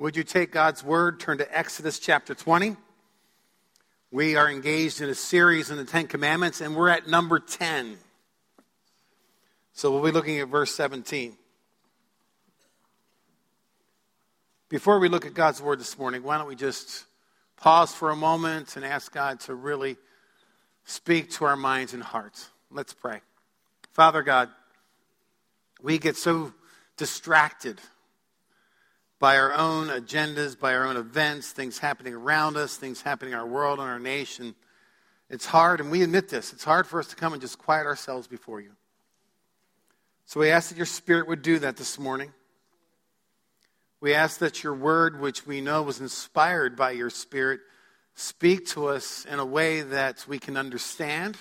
Would you take God's word, turn to Exodus chapter 20? We are engaged in a series in the Ten Commandments, and we're at number 10. So we'll be looking at verse 17. Before we look at God's word this morning, why don't we just pause for a moment and ask God to really speak to our minds and hearts? Let's pray. Father God, we get so distracted by our own agendas, by our own events, things happening around us, things happening in our world and our nation. It's hard, and we admit this, it's hard for us to come and just quiet ourselves before you. So we ask that your Spirit would do that this morning. We ask that your word, which we know was inspired by your Spirit, speak to us in a way that we can understand.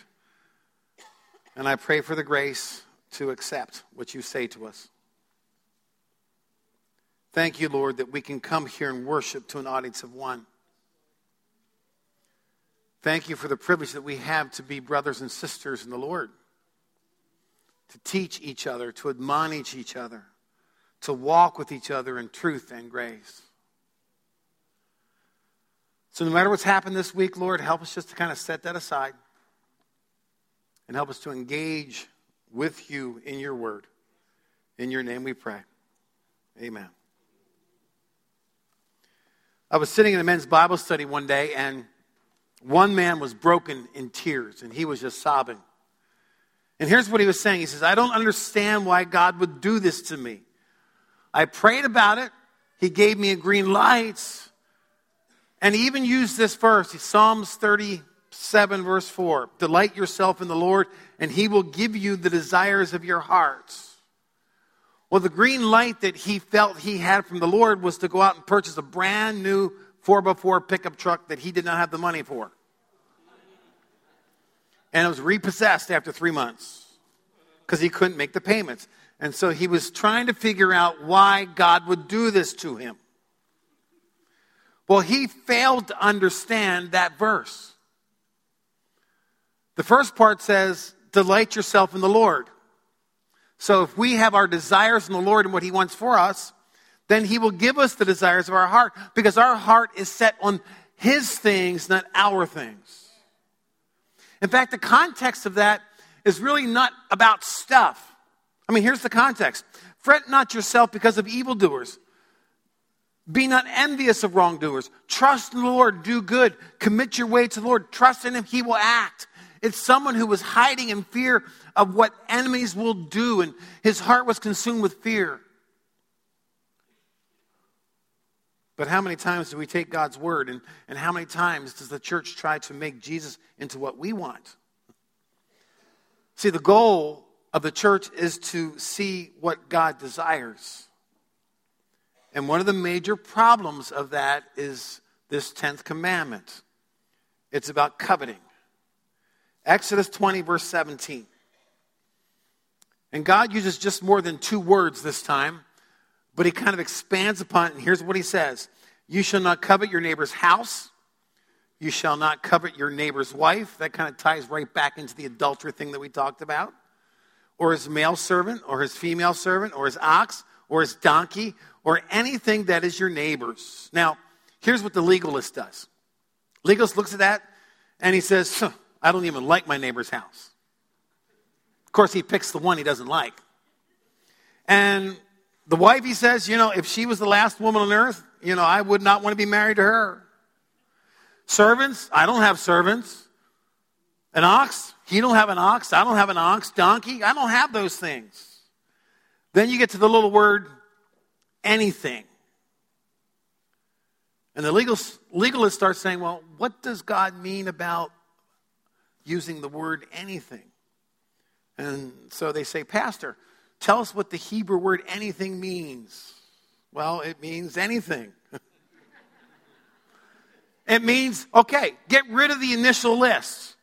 And I pray for the grace to accept what you say to us. Thank you, Lord, that we can come here and worship to an audience of one. Thank you for the privilege that we have to be brothers and sisters in the Lord, to teach each other, to admonish each other, to walk with each other in truth and grace. So, no matter what's happened this week, Lord, help us just to kind of set that aside and help us to engage with you in your word. In your name we pray. Amen. I was sitting in a men's Bible study one day, and one man was broken in tears, and he was just sobbing. And here's what he was saying He says, I don't understand why God would do this to me. I prayed about it, He gave me a green light, and he even used this verse, Psalms 37, verse 4 Delight yourself in the Lord, and He will give you the desires of your hearts. Well, the green light that he felt he had from the Lord was to go out and purchase a brand new 4x4 pickup truck that he did not have the money for. And it was repossessed after three months because he couldn't make the payments. And so he was trying to figure out why God would do this to him. Well, he failed to understand that verse. The first part says, Delight yourself in the Lord. So if we have our desires in the Lord and what He wants for us, then He will give us the desires of our heart because our heart is set on His things, not our things. In fact, the context of that is really not about stuff. I mean, here's the context Fret not yourself because of evildoers. Be not envious of wrongdoers. Trust in the Lord, do good. Commit your way to the Lord. Trust in Him, He will act. It's someone who was hiding in fear of what enemies will do, and his heart was consumed with fear. But how many times do we take God's word, and, and how many times does the church try to make Jesus into what we want? See, the goal of the church is to see what God desires. And one of the major problems of that is this 10th commandment it's about coveting. Exodus 20, verse 17. And God uses just more than two words this time, but he kind of expands upon it. And here's what he says You shall not covet your neighbor's house. You shall not covet your neighbor's wife. That kind of ties right back into the adultery thing that we talked about. Or his male servant, or his female servant, or his ox, or his donkey, or anything that is your neighbor's. Now, here's what the legalist does. Legalist looks at that and he says, I don't even like my neighbor's house. Of course, he picks the one he doesn't like. And the wife, he says, you know, if she was the last woman on earth, you know, I would not want to be married to her. Servants, I don't have servants. An ox, he don't have an ox. I don't have an ox. Donkey, I don't have those things. Then you get to the little word anything. And the legal, legalist starts saying, well, what does God mean about using the word anything. And so they say, Pastor, tell us what the Hebrew word anything means. Well, it means anything. it means, okay, get rid of the initial list.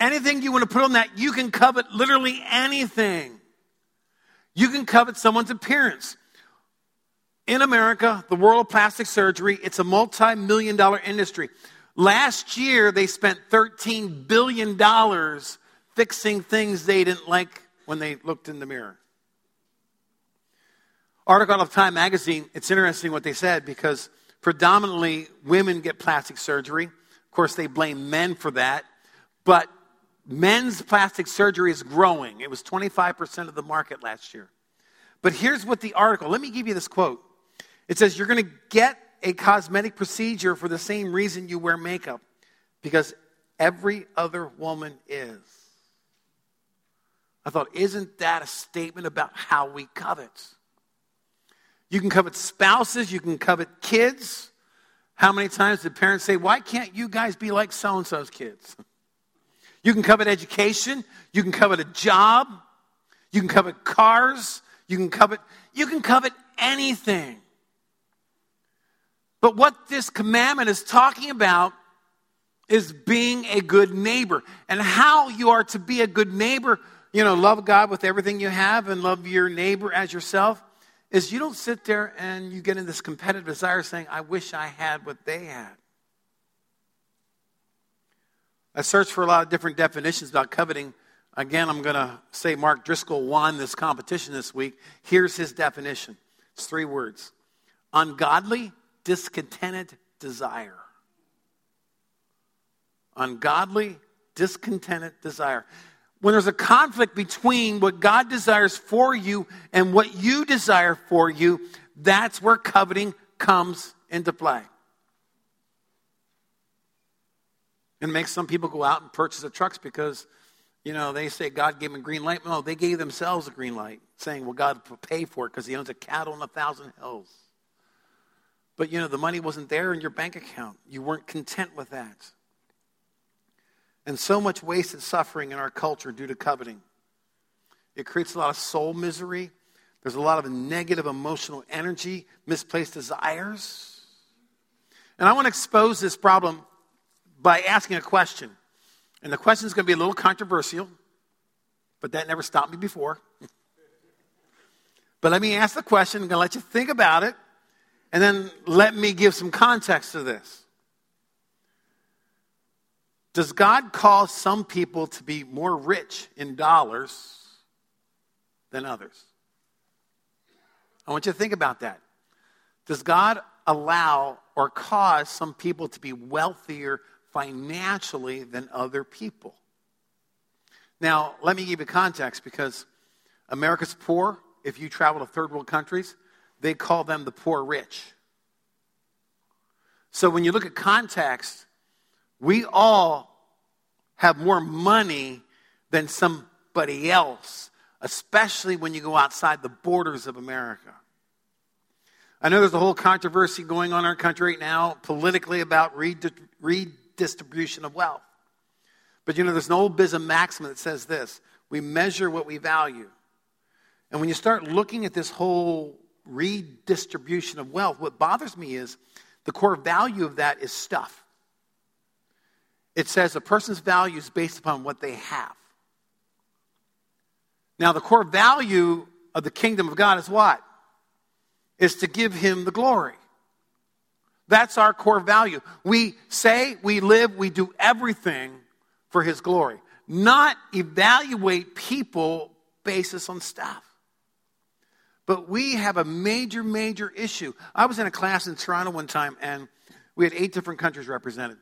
Anything you want to put on that, you can covet literally anything. You can covet someone's appearance. In America, the world of plastic surgery, it's a multi million dollar industry. Last year, they spent $13 billion fixing things they didn't like when they looked in the mirror. article out of Time magazine, it's interesting what they said because predominantly women get plastic surgery. Of course, they blame men for that. But men's plastic surgery is growing. It was 25% of the market last year. But here's what the article, let me give you this quote. It says, You're going to get a cosmetic procedure for the same reason you wear makeup, because every other woman is. I thought, isn't that a statement about how we covet? You can covet spouses, you can covet kids. How many times did parents say, Why can't you guys be like so and so's kids? You can covet education, you can covet a job, you can covet cars, you can covet, you can covet anything. But what this commandment is talking about is being a good neighbor and how you are to be a good neighbor. You know, love God with everything you have and love your neighbor as yourself is you don't sit there and you get in this competitive desire saying, I wish I had what they had. I searched for a lot of different definitions about coveting. Again, I'm going to say Mark Driscoll won this competition this week. Here's his definition it's three words ungodly, discontented desire. Ungodly, discontented desire when there's a conflict between what God desires for you and what you desire for you, that's where coveting comes into play. And makes some people go out and purchase the trucks because, you know, they say God gave them a green light. No, they gave themselves a green light, saying, well, God will pay for it because he owns a cattle on a thousand hills. But, you know, the money wasn't there in your bank account. You weren't content with that and so much wasted suffering in our culture due to coveting. It creates a lot of soul misery. There's a lot of negative emotional energy, misplaced desires. And I want to expose this problem by asking a question. And the question is going to be a little controversial, but that never stopped me before. but let me ask the question. I'm going to let you think about it, and then let me give some context to this. Does God cause some people to be more rich in dollars than others? I want you to think about that. Does God allow or cause some people to be wealthier financially than other people? Now, let me give you context because America's poor. If you travel to third world countries, they call them the poor rich. So when you look at context, we all have more money than somebody else, especially when you go outside the borders of America. I know there's a whole controversy going on in our country right now politically about redistribution of wealth. But you know, there's an old business maxim that says this we measure what we value. And when you start looking at this whole redistribution of wealth, what bothers me is the core value of that is stuff. It says a person's value is based upon what they have. Now, the core value of the kingdom of God is what? Is to give him the glory. That's our core value. We say, we live, we do everything for his glory, not evaluate people basis on stuff. But we have a major, major issue. I was in a class in Toronto one time, and we had eight different countries represented.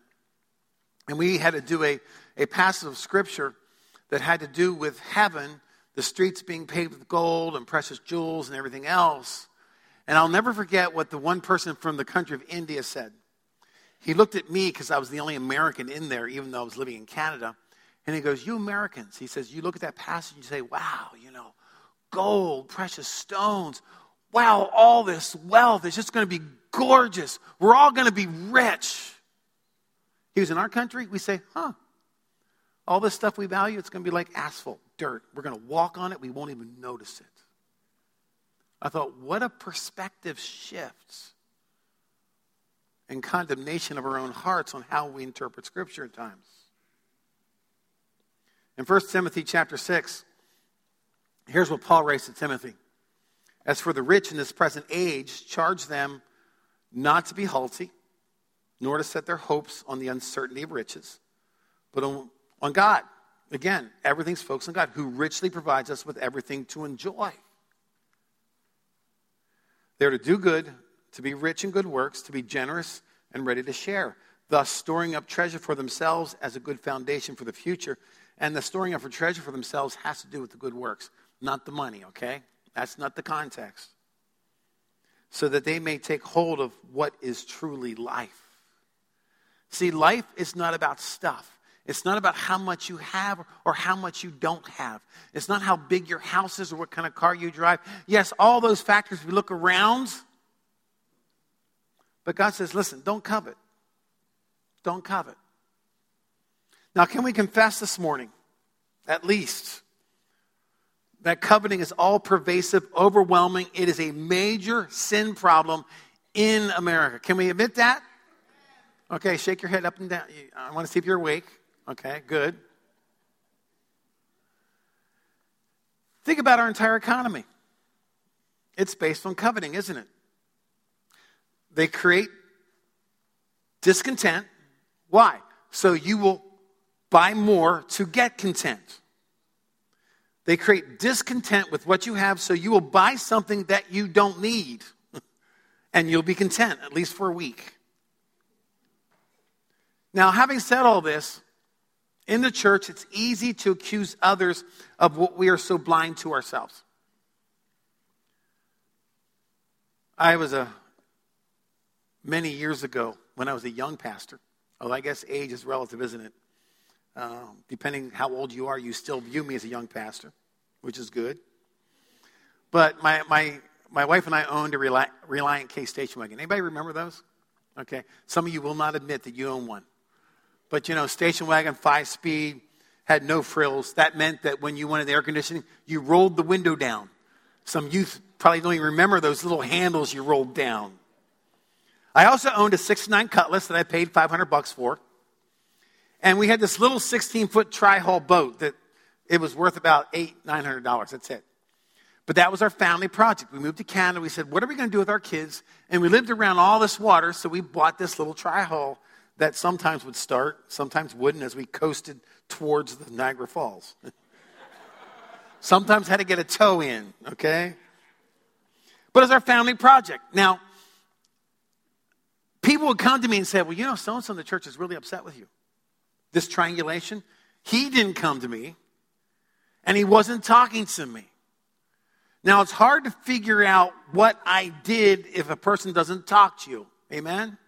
And we had to do a, a passage of scripture that had to do with heaven, the streets being paved with gold and precious jewels and everything else. And I'll never forget what the one person from the country of India said. He looked at me because I was the only American in there, even though I was living in Canada. And he goes, You Americans, he says, you look at that passage and you say, Wow, you know, gold, precious stones. Wow, all this wealth is just going to be gorgeous. We're all going to be rich. He was in our country, we say, huh, all this stuff we value, it's going to be like asphalt, dirt. We're going to walk on it, we won't even notice it. I thought, what a perspective shift and condemnation of our own hearts on how we interpret Scripture at times. In 1 Timothy chapter 6, here's what Paul writes to Timothy. As for the rich in this present age, charge them not to be haughty nor to set their hopes on the uncertainty of riches, but on, on God. Again, everything's focused on God, who richly provides us with everything to enjoy. They're to do good, to be rich in good works, to be generous and ready to share, thus storing up treasure for themselves as a good foundation for the future. And the storing up for treasure for themselves has to do with the good works, not the money, okay? That's not the context. So that they may take hold of what is truly life. See, life is not about stuff. It's not about how much you have or how much you don't have. It's not how big your house is or what kind of car you drive. Yes, all those factors we look around. But God says, listen, don't covet. Don't covet. Now, can we confess this morning, at least, that coveting is all pervasive, overwhelming? It is a major sin problem in America. Can we admit that? Okay, shake your head up and down. I want to see if you're awake. Okay, good. Think about our entire economy. It's based on coveting, isn't it? They create discontent. Why? So you will buy more to get content. They create discontent with what you have, so you will buy something that you don't need. and you'll be content, at least for a week. Now, having said all this, in the church, it's easy to accuse others of what we are so blind to ourselves. I was a many years ago when I was a young pastor. Well, I guess age is relative, isn't it? Uh, depending how old you are, you still view me as a young pastor, which is good. But my, my, my wife and I owned a Reliant K station wagon. Anybody remember those? Okay. Some of you will not admit that you own one. But you know, station wagon, five speed, had no frills. That meant that when you wanted the air conditioning, you rolled the window down. Some youth probably don't even remember those little handles you rolled down. I also owned a 69 Cutlass that I paid 500 bucks for. And we had this little 16 foot tri hull boat that it was worth about eight, nine hundred dollars. That's it. But that was our family project. We moved to Canada. We said, what are we going to do with our kids? And we lived around all this water, so we bought this little tri hull that sometimes would start, sometimes wouldn't, as we coasted towards the Niagara Falls. sometimes had to get a tow in, okay? But it's our family project. Now, people would come to me and say, Well, you know, so and so in the church is really upset with you. This triangulation, he didn't come to me, and he wasn't talking to me. Now, it's hard to figure out what I did if a person doesn't talk to you. Amen?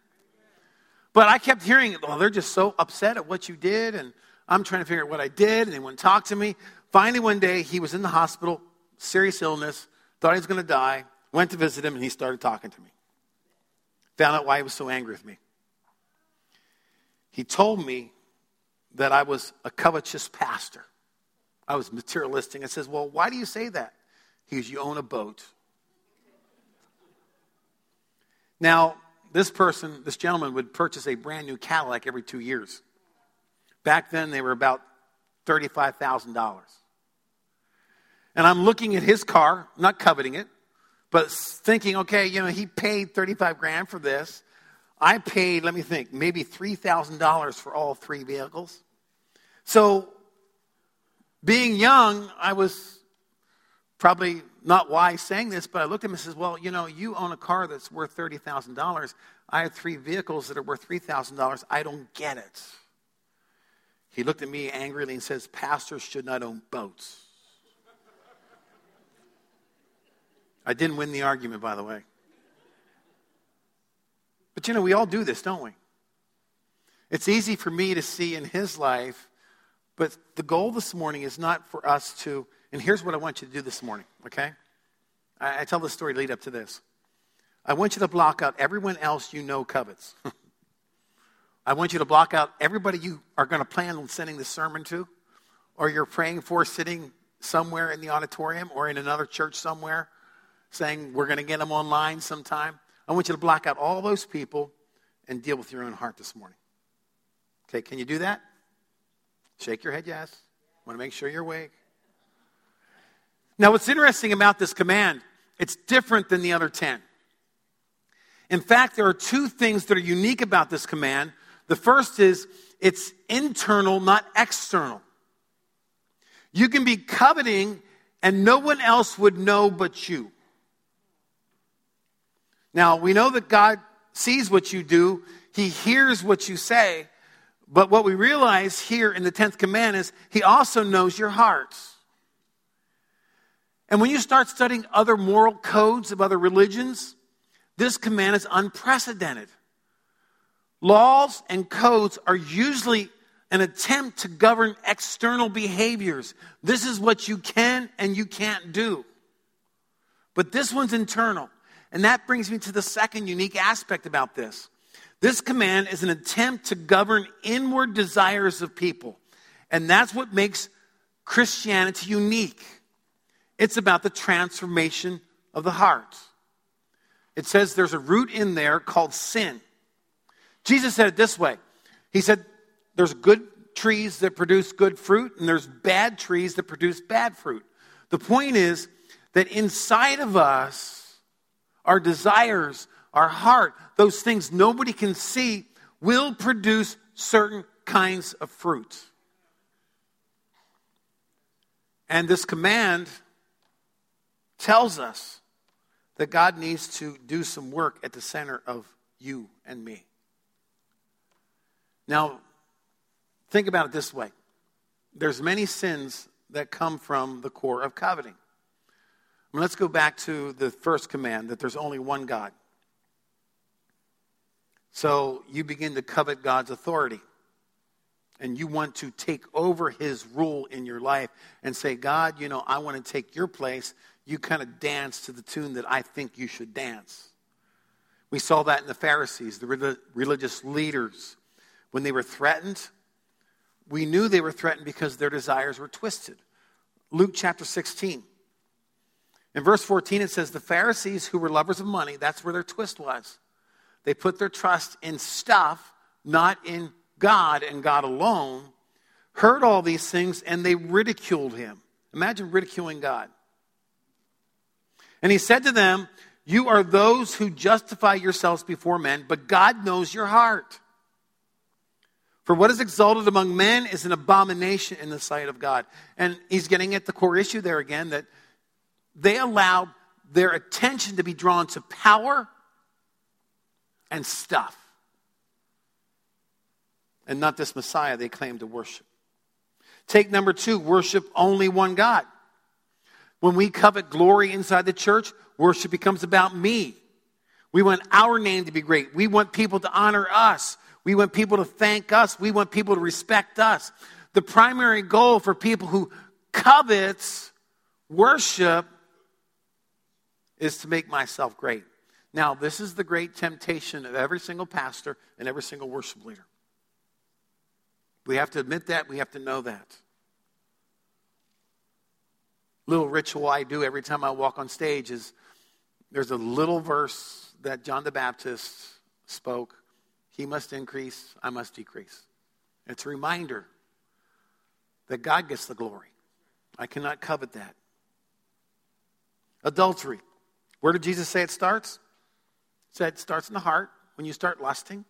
But I kept hearing, well, they're just so upset at what you did, and I'm trying to figure out what I did, and they wouldn't talk to me. Finally, one day, he was in the hospital, serious illness, thought he was going to die, went to visit him, and he started talking to me. Found out why he was so angry with me. He told me that I was a covetous pastor. I was materialistic. I says, Well, why do you say that? He goes, You own a boat. Now, this person, this gentleman, would purchase a brand new Cadillac every two years. Back then, they were about $35,000. And I'm looking at his car, not coveting it, but thinking, okay, you know, he paid 35 grand for this. I paid, let me think, maybe $3,000 for all three vehicles. So, being young, I was probably not wise saying this, but I looked at him and says, Well, you know, you own a car that's worth $30,000. I have three vehicles that are worth $3,000. I don't get it. He looked at me angrily and says, Pastors should not own boats. I didn't win the argument, by the way. But you know, we all do this, don't we? It's easy for me to see in his life, but the goal this morning is not for us to and here's what I want you to do this morning, okay? I, I tell the story lead up to this. I want you to block out everyone else you know covets. I want you to block out everybody you are going to plan on sending the sermon to, or you're praying for sitting somewhere in the auditorium or in another church somewhere, saying, We're going to get them online sometime. I want you to block out all those people and deal with your own heart this morning. Okay, can you do that? Shake your head, yes. Want to make sure you're awake. Now, what's interesting about this command, it's different than the other 10. In fact, there are two things that are unique about this command. The first is it's internal, not external. You can be coveting and no one else would know but you. Now, we know that God sees what you do, He hears what you say, but what we realize here in the 10th command is He also knows your hearts. And when you start studying other moral codes of other religions, this command is unprecedented. Laws and codes are usually an attempt to govern external behaviors. This is what you can and you can't do. But this one's internal. And that brings me to the second unique aspect about this. This command is an attempt to govern inward desires of people. And that's what makes Christianity unique. It's about the transformation of the heart. It says there's a root in there called sin. Jesus said it this way He said, There's good trees that produce good fruit, and there's bad trees that produce bad fruit. The point is that inside of us, our desires, our heart, those things nobody can see, will produce certain kinds of fruit. And this command tells us that God needs to do some work at the center of you and me. Now, think about it this way. There's many sins that come from the core of coveting. I mean, let's go back to the first command that there's only one God. So you begin to covet God's authority. And you want to take over his rule in your life and say, God, you know, I want to take your place. You kind of dance to the tune that I think you should dance. We saw that in the Pharisees, the religious leaders when they were threatened, we knew they were threatened because their desires were twisted. Luke chapter 16. In verse 14, it says, The Pharisees who were lovers of money, that's where their twist was. They put their trust in stuff, not in God and God alone, heard all these things, and they ridiculed him. Imagine ridiculing God. And he said to them, You are those who justify yourselves before men, but God knows your heart. For what is exalted among men is an abomination in the sight of God. And he's getting at the core issue there again that they allowed their attention to be drawn to power and stuff, and not this Messiah they claim to worship. Take number two worship only one God. When we covet glory inside the church, worship becomes about me. We want our name to be great. We want people to honor us. We want people to thank us. We want people to respect us. The primary goal for people who covets worship is to make myself great. Now, this is the great temptation of every single pastor and every single worship leader. We have to admit that. We have to know that. Little ritual I do every time I walk on stage is there's a little verse that John the Baptist spoke he must increase, I must decrease. It's a reminder that God gets the glory. I cannot covet that. Adultery. Where did Jesus say it starts? He said it starts in the heart when you start lusting.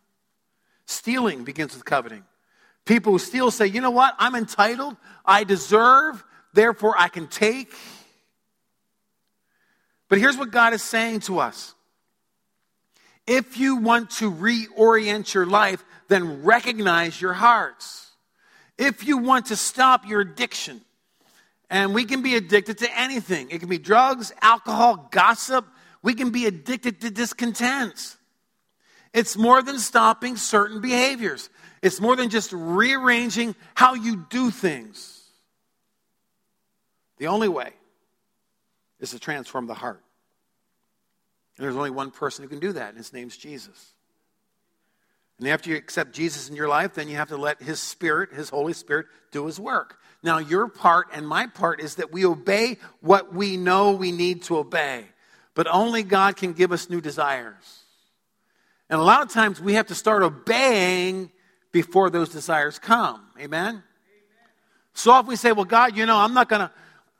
Stealing begins with coveting. People who steal say, you know what? I'm entitled. I deserve. Therefore, I can take. But here's what God is saying to us if you want to reorient your life, then recognize your hearts. If you want to stop your addiction, and we can be addicted to anything, it can be drugs, alcohol, gossip, we can be addicted to discontent. It's more than stopping certain behaviors. It's more than just rearranging how you do things. The only way is to transform the heart. And there's only one person who can do that, and his name's Jesus. And after you accept Jesus in your life, then you have to let his Spirit, his Holy Spirit, do his work. Now, your part and my part is that we obey what we know we need to obey. But only God can give us new desires. And a lot of times we have to start obeying before those desires come. Amen? Amen. So often we say, well, God, you know, I'm not going to,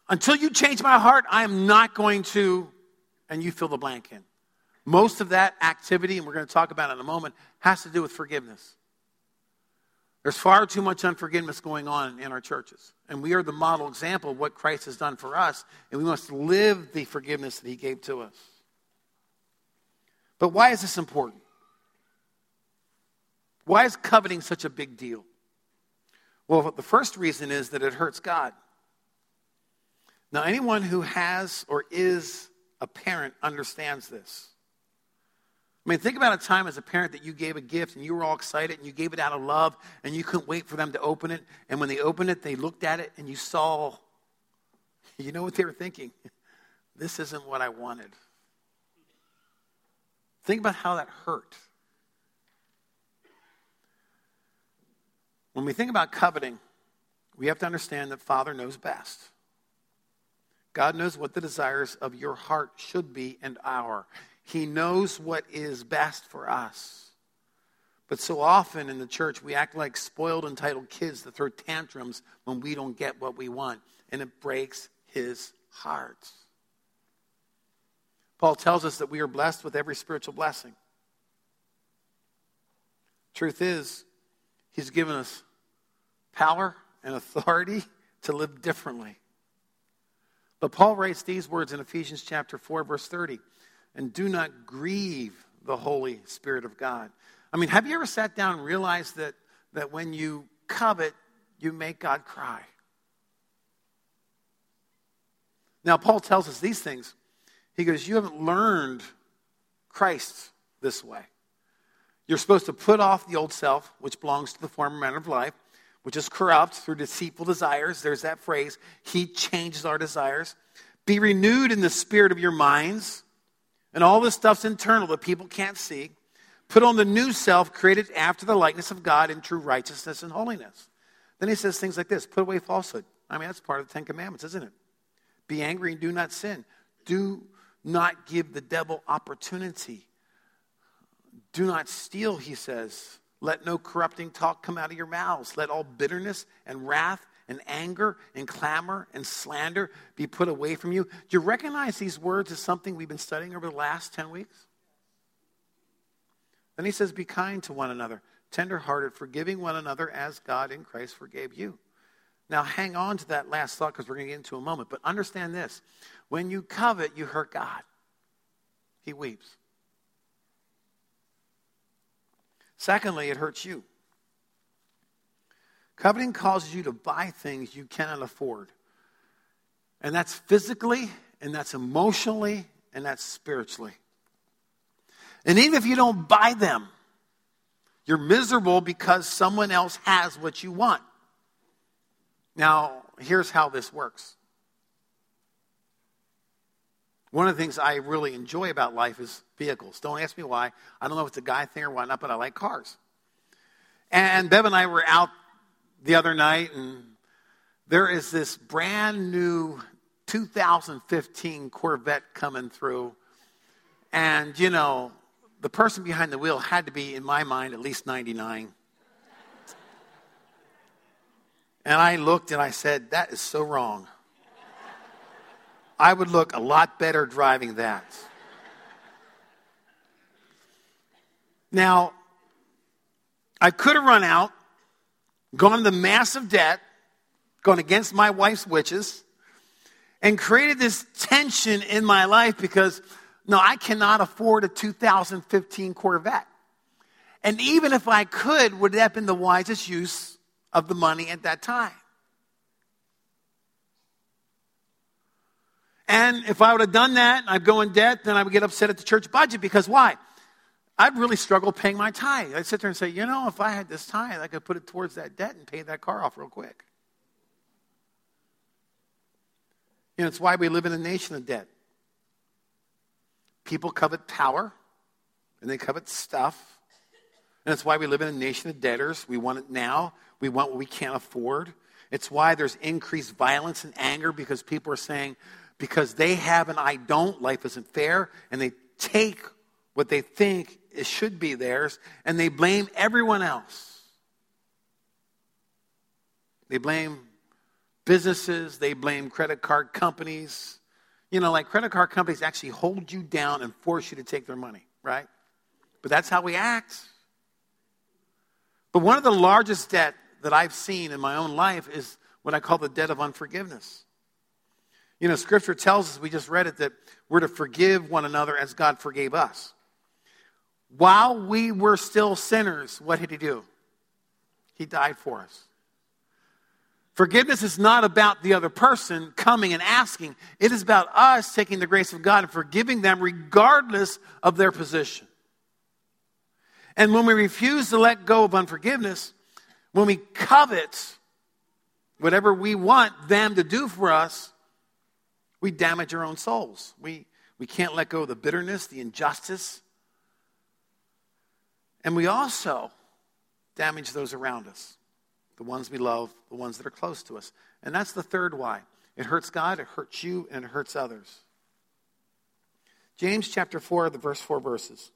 until you change my heart, I am not going to and you fill the blank in. Most of that activity, and we're going to talk about it in a moment, has to do with forgiveness. There's far too much unforgiveness going on in our churches. And we are the model example of what Christ has done for us, and we must live the forgiveness that he gave to us. But why is this important? Why is coveting such a big deal? Well, the first reason is that it hurts God. Now, anyone who has or is a parent understands this. I mean, think about a time as a parent that you gave a gift and you were all excited and you gave it out of love and you couldn't wait for them to open it. And when they opened it, they looked at it and you saw, you know what they were thinking? This isn't what I wanted. Think about how that hurt. When we think about coveting, we have to understand that Father knows best. God knows what the desires of your heart should be and our. He knows what is best for us. But so often in the church, we act like spoiled, entitled kids that throw tantrums when we don't get what we want, and it breaks his heart. Paul tells us that we are blessed with every spiritual blessing. Truth is, he's given us power and authority to live differently. But Paul writes these words in Ephesians chapter 4 verse 30, and do not grieve the Holy Spirit of God. I mean, have you ever sat down and realized that that when you covet, you make God cry? Now, Paul tells us these things. He goes, You haven't learned Christ this way. You're supposed to put off the old self, which belongs to the former manner of life, which is corrupt through deceitful desires. There's that phrase. He changes our desires. Be renewed in the spirit of your minds. And all this stuff's internal that people can't see. Put on the new self created after the likeness of God in true righteousness and holiness. Then he says things like this put away falsehood. I mean, that's part of the Ten Commandments, isn't it? Be angry and do not sin. Do not give the devil opportunity. Do not steal, he says. Let no corrupting talk come out of your mouths. Let all bitterness and wrath and anger and clamor and slander be put away from you. Do you recognize these words as something we've been studying over the last 10 weeks? Then he says, Be kind to one another, tenderhearted, forgiving one another as God in Christ forgave you. Now, hang on to that last thought because we're going to get into a moment. But understand this when you covet, you hurt God, He weeps. Secondly, it hurts you. Coveting causes you to buy things you cannot afford. And that's physically, and that's emotionally, and that's spiritually. And even if you don't buy them, you're miserable because someone else has what you want. Now, here's how this works. One of the things I really enjoy about life is vehicles. Don't ask me why. I don't know if it's a guy thing or whatnot, but I like cars. And Bev and I were out the other night, and there is this brand new 2015 Corvette coming through. And, you know, the person behind the wheel had to be, in my mind, at least 99. And I looked and I said, That is so wrong. I would look a lot better driving that. Now, I could have run out, gone into massive debt, gone against my wife's wishes, and created this tension in my life because, no, I cannot afford a 2015 Corvette. And even if I could, would that have been the wisest use of the money at that time? And if I would have done that, I'd go in debt, then I would get upset at the church budget because why? I'd really struggle paying my tithe. I'd sit there and say, you know, if I had this tithe, I could put it towards that debt and pay that car off real quick. You know, it's why we live in a nation of debt. People covet power and they covet stuff. And it's why we live in a nation of debtors. We want it now. We want what we can't afford. It's why there's increased violence and anger because people are saying, because they have and I don't, life isn't fair, and they take what they think it should be theirs and they blame everyone else. They blame businesses, they blame credit card companies. You know, like credit card companies actually hold you down and force you to take their money, right? But that's how we act. But one of the largest debt that I've seen in my own life is what I call the debt of unforgiveness. You know, Scripture tells us, we just read it, that we're to forgive one another as God forgave us. While we were still sinners, what did he do? He died for us. Forgiveness is not about the other person coming and asking. It is about us taking the grace of God and forgiving them regardless of their position. And when we refuse to let go of unforgiveness, when we covet whatever we want them to do for us, we damage our own souls. We, we can't let go of the bitterness, the injustice. And we also damage those around us the ones we love, the ones that are close to us. And that's the third why. It hurts God, it hurts you, and it hurts others. James chapter 4, the verse 4 verses.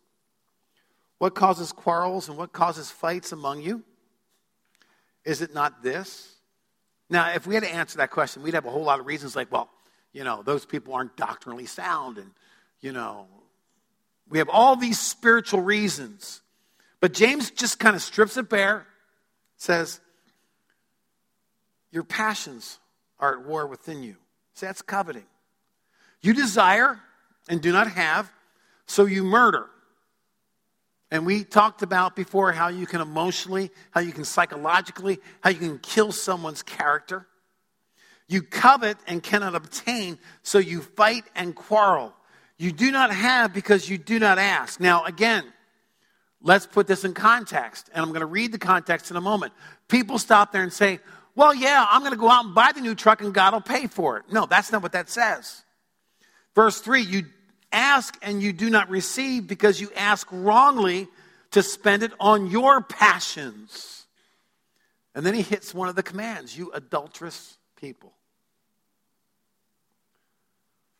What causes quarrels and what causes fights among you? Is it not this? Now, if we had to answer that question, we'd have a whole lot of reasons like, well, you know, those people aren't doctrinally sound, and, you know, we have all these spiritual reasons. But James just kind of strips it bare, says, your passions are at war within you. See, that's coveting. You desire and do not have, so you murder. And we talked about before how you can emotionally, how you can psychologically, how you can kill someone's character. You covet and cannot obtain, so you fight and quarrel. You do not have because you do not ask. Now, again, let's put this in context, and I'm going to read the context in a moment. People stop there and say, well, yeah, I'm going to go out and buy the new truck and God will pay for it. No, that's not what that says. Verse 3 you ask and you do not receive because you ask wrongly to spend it on your passions. And then he hits one of the commands you adulterous people.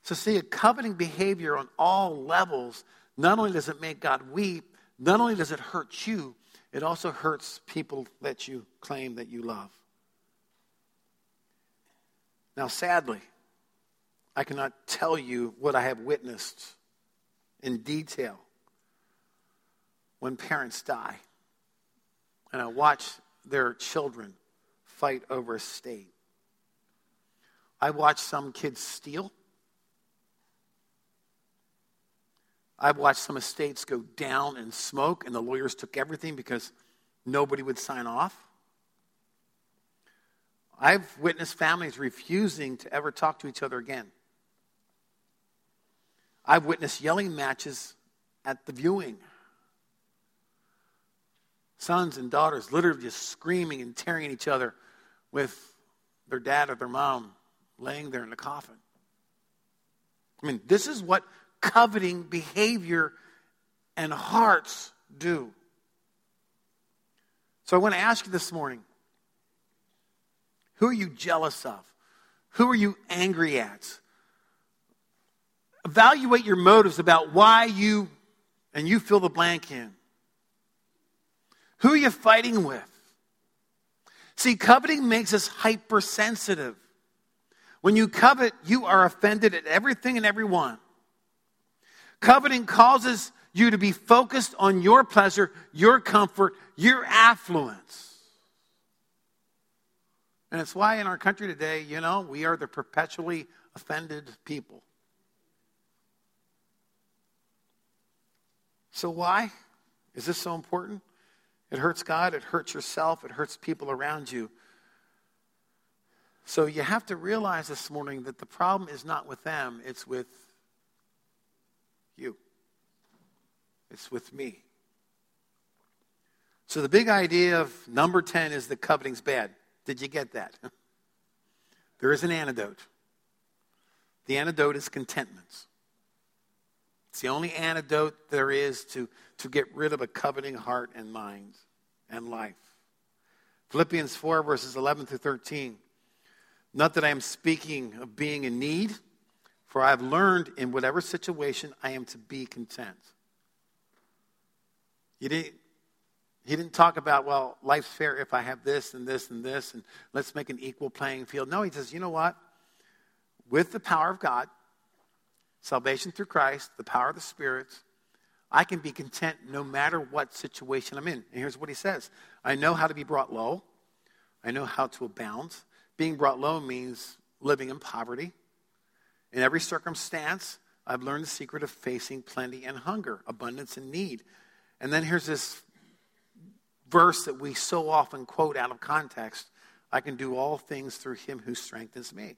So, see, a coveting behavior on all levels, not only does it make God weep, not only does it hurt you, it also hurts people that you claim that you love. Now, sadly, I cannot tell you what I have witnessed in detail when parents die and I watch their children fight over a state. I watch some kids steal. I've watched some estates go down in smoke, and the lawyers took everything because nobody would sign off. I've witnessed families refusing to ever talk to each other again. I've witnessed yelling matches at the viewing. Sons and daughters literally just screaming and tearing at each other with their dad or their mom laying there in the coffin. I mean, this is what coveting behavior and hearts do. So I want to ask you this morning who are you jealous of? Who are you angry at? Evaluate your motives about why you, and you fill the blank in. Who are you fighting with? See, coveting makes us hypersensitive. When you covet, you are offended at everything and everyone. Coveting causes you to be focused on your pleasure, your comfort, your affluence. And it's why in our country today, you know, we are the perpetually offended people. So, why is this so important? It hurts God, it hurts yourself, it hurts people around you. So, you have to realize this morning that the problem is not with them, it's with you, it's with me. So, the big idea of number 10 is that coveting's bad. Did you get that? There is an antidote. The antidote is contentment. It's the only antidote there is to, to get rid of a coveting heart and mind and life. Philippians 4, verses 11 through 13. Not that I am speaking of being in need, for I have learned in whatever situation I am to be content. You didn't, he didn't talk about, well, life's fair if I have this and this and this, and let's make an equal playing field. No, he says, you know what? With the power of God, salvation through Christ, the power of the Spirit, I can be content no matter what situation I'm in. And here's what he says I know how to be brought low, I know how to abound. Being brought low means living in poverty. In every circumstance, I've learned the secret of facing plenty and hunger, abundance and need. And then here's this verse that we so often quote out of context I can do all things through him who strengthens me.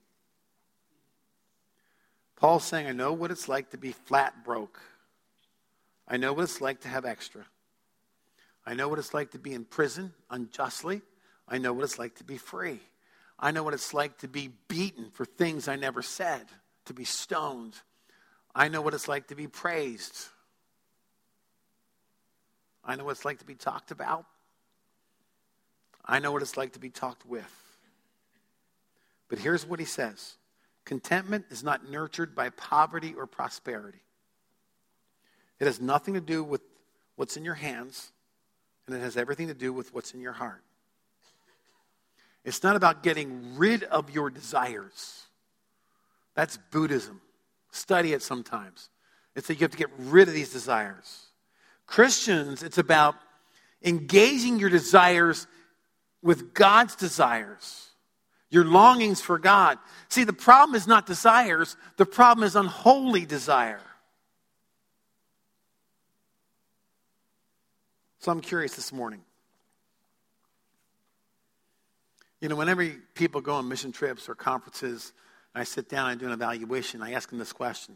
Paul's saying, I know what it's like to be flat broke. I know what it's like to have extra. I know what it's like to be in prison unjustly. I know what it's like to be free. I know what it's like to be beaten for things I never said, to be stoned. I know what it's like to be praised. I know what it's like to be talked about. I know what it's like to be talked with. But here's what he says contentment is not nurtured by poverty or prosperity. It has nothing to do with what's in your hands, and it has everything to do with what's in your heart. It's not about getting rid of your desires. That's Buddhism. Study it sometimes. It's that you have to get rid of these desires. Christians, it's about engaging your desires with God's desires, your longings for God. See, the problem is not desires, the problem is unholy desire. So I'm curious this morning. You know, whenever people go on mission trips or conferences, I sit down and do an evaluation, I ask them this question.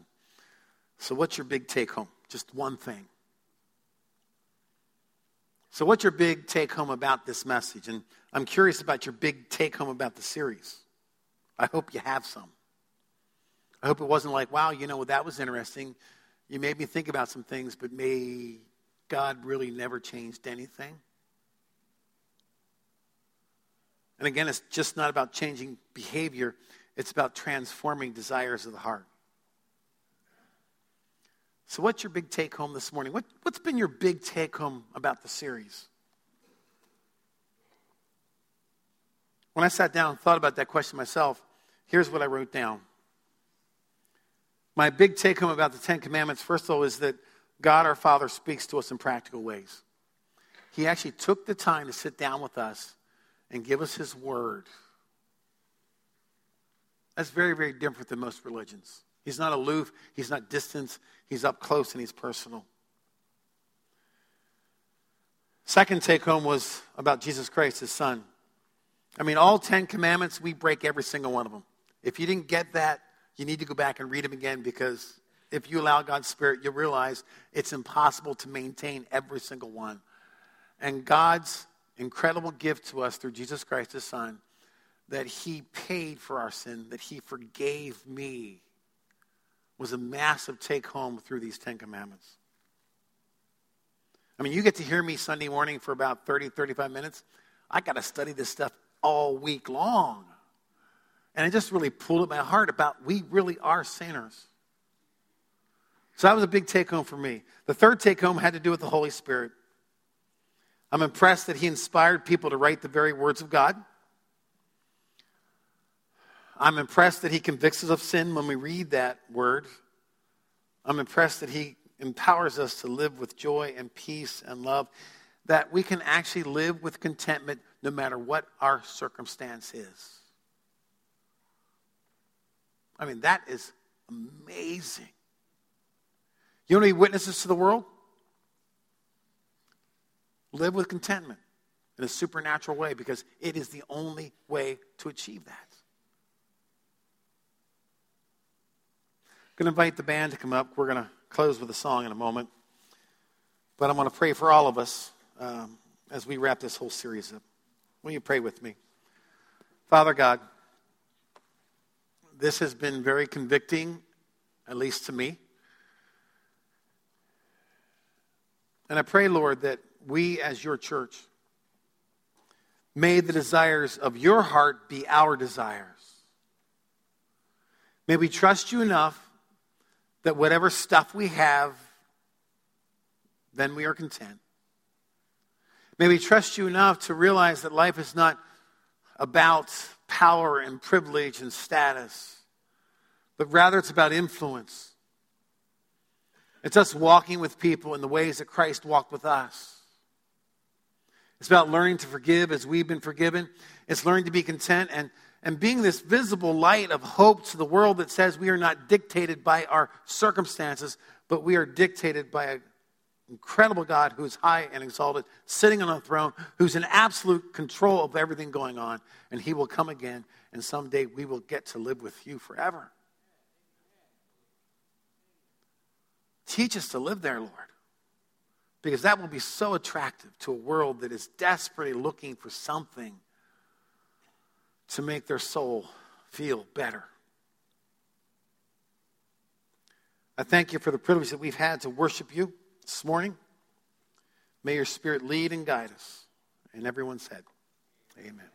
So, what's your big take home? Just one thing. So, what's your big take home about this message? And I'm curious about your big take home about the series. I hope you have some. I hope it wasn't like, wow, you know, that was interesting. You made me think about some things, but may God really never changed anything. And again, it's just not about changing behavior, it's about transforming desires of the heart. So, what's your big take home this morning? What, what's been your big take home about the series? When I sat down and thought about that question myself, here's what I wrote down. My big take home about the Ten Commandments, first of all, is that God our Father speaks to us in practical ways. He actually took the time to sit down with us and give us His Word. That's very, very different than most religions. He's not aloof, He's not distant, He's up close and He's personal. Second take home was about Jesus Christ, His Son. I mean, all Ten Commandments, we break every single one of them. If you didn't get that, you need to go back and read them again because if you allow God's Spirit, you'll realize it's impossible to maintain every single one. And God's incredible gift to us through Jesus Christ, his Son, that he paid for our sin, that he forgave me, was a massive take home through these Ten Commandments. I mean, you get to hear me Sunday morning for about 30, 35 minutes. I got to study this stuff all week long. And it just really pulled at my heart about we really are sinners. So that was a big take home for me. The third take home had to do with the Holy Spirit. I'm impressed that he inspired people to write the very words of God. I'm impressed that he convicts us of sin when we read that word. I'm impressed that he empowers us to live with joy and peace and love, that we can actually live with contentment no matter what our circumstance is. I mean, that is amazing. You want to be witnesses to the world? Live with contentment in a supernatural way because it is the only way to achieve that. I'm going to invite the band to come up. We're going to close with a song in a moment. But I'm going to pray for all of us um, as we wrap this whole series up. Will you pray with me? Father God, this has been very convicting, at least to me. And I pray, Lord, that we as your church may the desires of your heart be our desires. May we trust you enough that whatever stuff we have, then we are content. May we trust you enough to realize that life is not about power and privilege and status, but rather it's about influence. It's us walking with people in the ways that Christ walked with us. It's about learning to forgive as we've been forgiven. It's learning to be content and, and being this visible light of hope to the world that says we are not dictated by our circumstances, but we are dictated by an incredible God who's high and exalted, sitting on a throne, who's in absolute control of everything going on, and he will come again, and someday we will get to live with you forever. Teach us to live there, Lord, because that will be so attractive to a world that is desperately looking for something to make their soul feel better. I thank you for the privilege that we've had to worship you this morning. May your spirit lead and guide us. And everyone said, Amen.